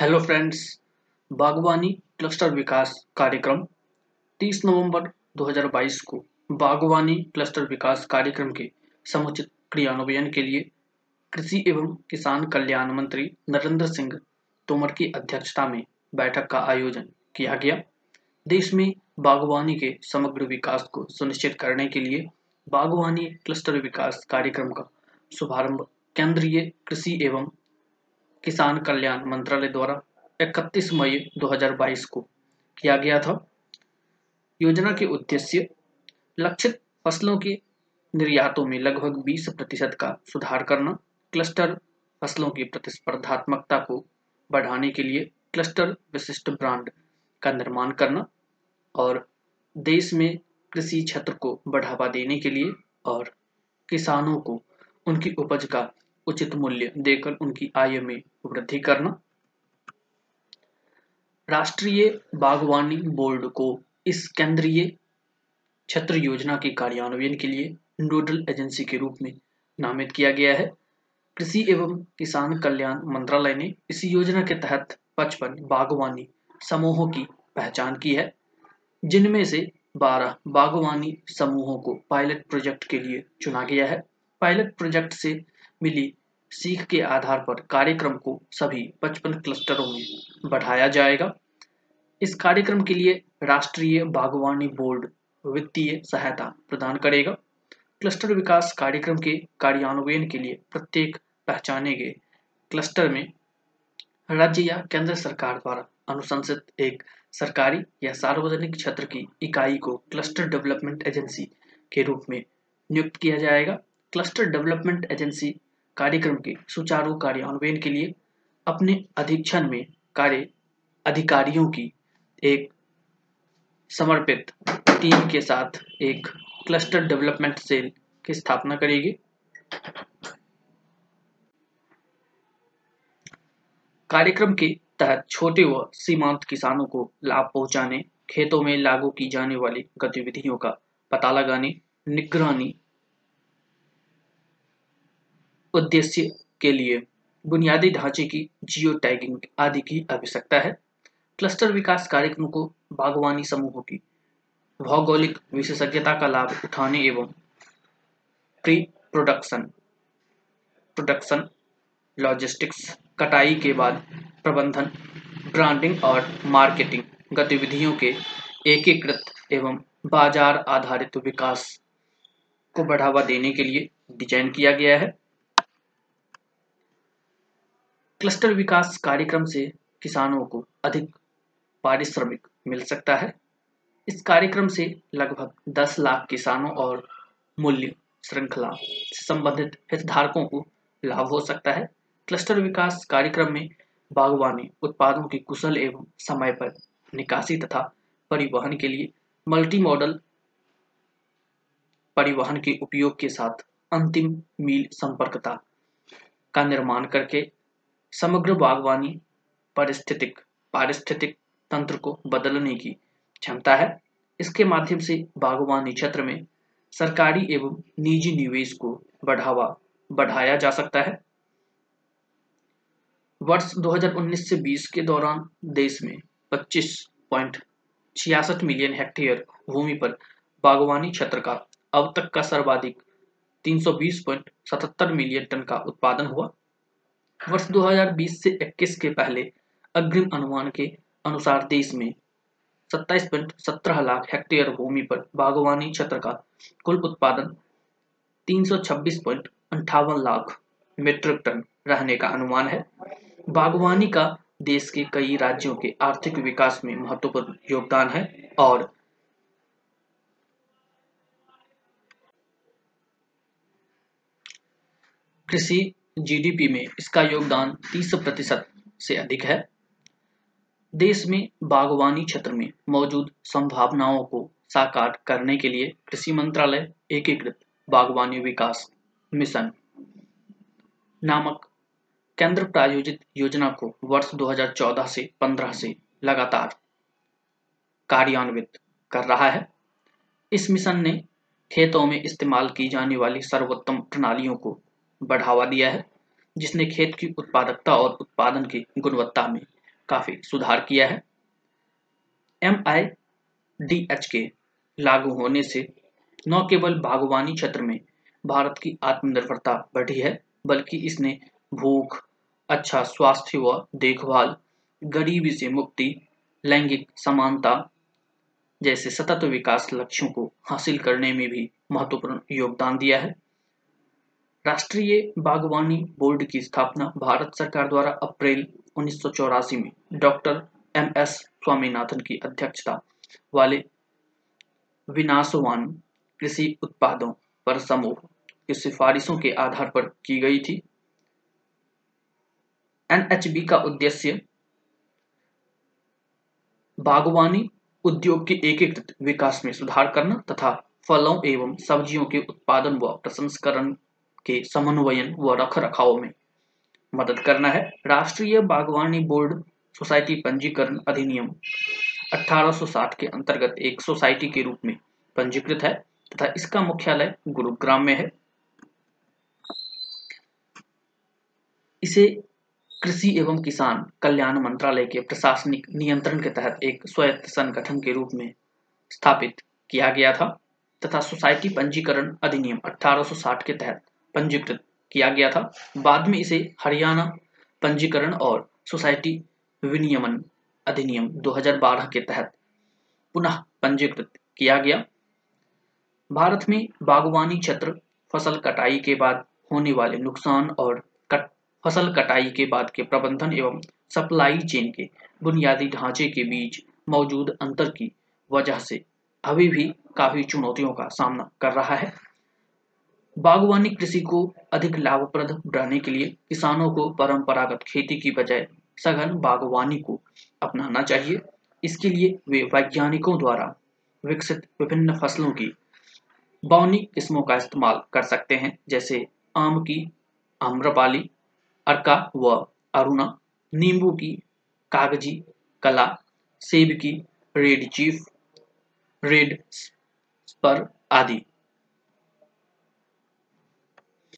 Hello friends बागवानी cluster विकास कार्यक्रम 30 नवंबर 2022 को बागवानी क्लस्टर विकास कार्यक्रम के समुचित क्रियान्वयन के लिए कृषि एवं किसान कल्याण मंत्री नरेंद्र सिंह तोमर की अध्यक्षता में बैठक का आयोजन किया गया। देश में बागवानी के समग्र विकास को सुनिश्चित करने के लिए बागवानी क्लस्टर विकास कार्यक्रम का शुभारंभ केंद्रीय कृषि एवं किसान कल्याण मंत्रालय द्वारा 31 मई 2022 को किया गया था। योजना के उद्देश्य लक्षित फ़सलों के निर्यातों में लगभग 20 प्रतिशत का सुधार करना, क्लस्टर फ़सलों की प्रतिस्पर्धात्मकता को बढ़ाने के लिए क्लस्टर विशिष्ट ब्रांड का निर्माण करना और देश में कृषि क्षेत्र को बढ़ावा देने के लिए और किसानों को उनकी उपज का उचित मूल्य देकर उनकी आय में वृद्धि करना। राष्ट्रीय बागवानी बोर्ड को इस केंद्रीय क्षेत्र योजना के कार्यान्वयन के लिए नोडल एजेंसी के रूप में नामित किया गया है। कृषि एवं किसान कल्याण मंत्रालय ने इस योजना के तहत पचपन बागवानी समूहों की पहचान की है, जिनमें से 12 बागवानी समूहों को पायलट प्रोजेक्ट के लिए चुना गया है। पायलट प्रोजेक्ट से मिली। सीख के आधार पर कार्यक्रम को सभी 55 क्लस्टरों में बढ़ाया जाएगा। इस कार्यक्रम के लिए राष्ट्रीय बागवानी बोर्ड वित्तीय सहायता प्रदान करेगा। क्लस्टर विकास कार्यक्रम के कार्यान्वयन के लिए प्रत्येक पहचाने गए क्लस्टर में राज्य या केंद्र सरकार द्वारा अनुशंसित एक सरकारी या सार्वजनिक क्षेत्र की इकाई को क्लस्टर डेवलपमेंट एजेंसी के रूप में नियुक्त किया जाएगा। क्लस्टर डेवलपमेंट एजेंसी कार्यक्रम के सुचारू कार्यान्वयन के लिए अपने अधीक्षण में कार्य अधिकारियों की एक समर्पित टीम के साथ एक क्लस्टर डेवलपमेंट सेल की स्थापना करेगी। कार्यक्रम के तहत छोटे व सीमांत किसानों को लाभ पहुँचाने, खेतों में लागू की जाने वाली गतिविधियों का पता लगाने, निगरानी उद्देश्य के लिए बुनियादी ढांचे की जियो टैगिंग आदि की आवश्यकता है। क्लस्टर विकास कार्यक्रम को बागवानी समूहों की भौगोलिक विशेषज्ञता का लाभ उठाने एवं प्री प्रोडक्शन प्रोडक्शन लॉजिस्टिक्स कटाई के बाद प्रबंधन ब्रांडिंग और मार्केटिंग गतिविधियों के एकीकृत एवं बाज़ार आधारित विकास को बढ़ावा देने के लिए डिज़ाइन किया गया है। क्लस्टर विकास कार्यक्रम से किसानों को अधिक पारिश्रमिक मिल सकता है। इस कार्यक्रम से लगभग 10 लाख किसानों और मूल्य श्रृंखला से संबंधित हितधारकों को लाभ हो सकता है। क्लस्टर विकास कार्यक्रम में बागवानी, उत्पादों की कुशल एवं समय पर निकासी तथा परिवहन के लिए मल्टी मॉडल परिवहन के उपयोग के साथ अंतिम मील संपर्कता का निर्माण करके समग्र बागवानी परिस्थितिक पारिस्थितिक तंत्र को बदलने की क्षमता है। इसके माध्यम से बागवानी क्षेत्र में सरकारी एवं निजी निवेश को बढ़ावा बढ़ाया जा सकता है। वर्ष 2019 से 20 के दौरान देश में पच्चीस पॉइंट छियासठ मिलियन हेक्टेयर भूमि पर बागवानी क्षेत्र का अब तक का सर्वाधिक 320.77 मिलियन टन का उत्पादन हुआ। वर्ष 2020 से 21 के पहले अग्रिम अनुमान के अनुसार देश में 27.17 लाख हेक्टेयर भूमि पर बागवानी क्षेत्र का कुल उत्पादन तीन लाख मीट्रिक टन रहने का अनुमान है। बागवानी का देश के कई राज्यों के आर्थिक विकास में महत्वपूर्ण योगदान है और कृषि जीडीपी में इसका योगदान 30 प्रतिशत से अधिक है। देश में बागवानी क्षेत्र में मौजूद संभावनाओं को साकार करने के लिए कृषि मंत्रालय एकीकृत बागवानी विकास मिशन नामक केंद्र प्रायोजित योजना को वर्ष 2014 से 15 से लगातार कार्यान्वित कर रहा है। इस मिशन ने खेतों में इस्तेमाल की जाने वाली सर्वोत्तम प्रणालियों को बढ़ावा दिया है, जिसने खेत की उत्पादकता और उत्पादन की गुणवत्ता में काफ़ी सुधार किया है। एम आई डी एच के लागू होने से न केवल बागवानी क्षेत्र में भारत की आत्मनिर्भरता बढ़ी है, बल्कि इसने भूख अच्छा स्वास्थ्य व देखभाल, गरीबी से मुक्ति, लैंगिक समानता जैसे सतत विकास लक्ष्यों को हासिल करने में भी महत्वपूर्ण योगदान दिया है। राष्ट्रीय बागवानी बोर्ड की स्थापना भारत सरकार द्वारा अप्रैल उन्नीस सौ चौरासी में डॉक्टर एम एस स्वामीनाथन की अध्यक्षता वाले विनाशवान कृषि उत्पादों पर समूह की सिफारिशों के आधार पर की गई थी। एनएचबी का उद्देश्य बागवानी उद्योग के एकीकृत विकास में सुधार करना तथा फलों एवं सब्जियों के उत्पादन व प्रसंस्करण के समन्वयन व रख रखाव में मदद करना है। राष्ट्रीय बागवानी बोर्ड सोसाइटी पंजीकरण अधिनियम 1860 के अंतर्गत एक सोसाइटी के रूप में पंजीकृत है तथा इसका मुख्यालय गुरुग्राम में है। इसे कृषि एवं किसान कल्याण मंत्रालय के प्रशासनिक नियंत्रण के तहत एक स्वायत्त संगठन के रूप में स्थापित किया गया था तथा सोसाइटी पंजीकरण अधिनियम 1860 के तहत पंजीकृत किया गया था। बाद में इसे हरियाणा पंजीकरण और सोसाइटी विनियमन अधिनियम 2012 के तहत पुनः पंजीकृत किया गया। भारत में बागवानी क्षेत्र फ़सल कटाई के बाद होने वाले नुकसान और कट, फ़सल कटाई के बाद के प्रबंधन एवं सप्लाई चेन के बुनियादी ढांचे के बीच मौजूद अंतर की वजह से अभी भी काफ़ी चुनौतियों का सामना कर रहा है। बागवानी कृषि को अधिक लाभप्रद बनाने के लिए किसानों को परंपरागत खेती की बजाय सघन बागवानी को अपनाना चाहिए। इसके लिए वे वैज्ञानिकों द्वारा विकसित विभिन्न फ़सलों की बौनी किस्मों का इस्तेमाल कर सकते हैं, जैसे आम की आम्रपाली, अर्का व अरुणा, नींबू की कागज़ी कला, सेब की रेड चीफ, रेड स्पर आदि।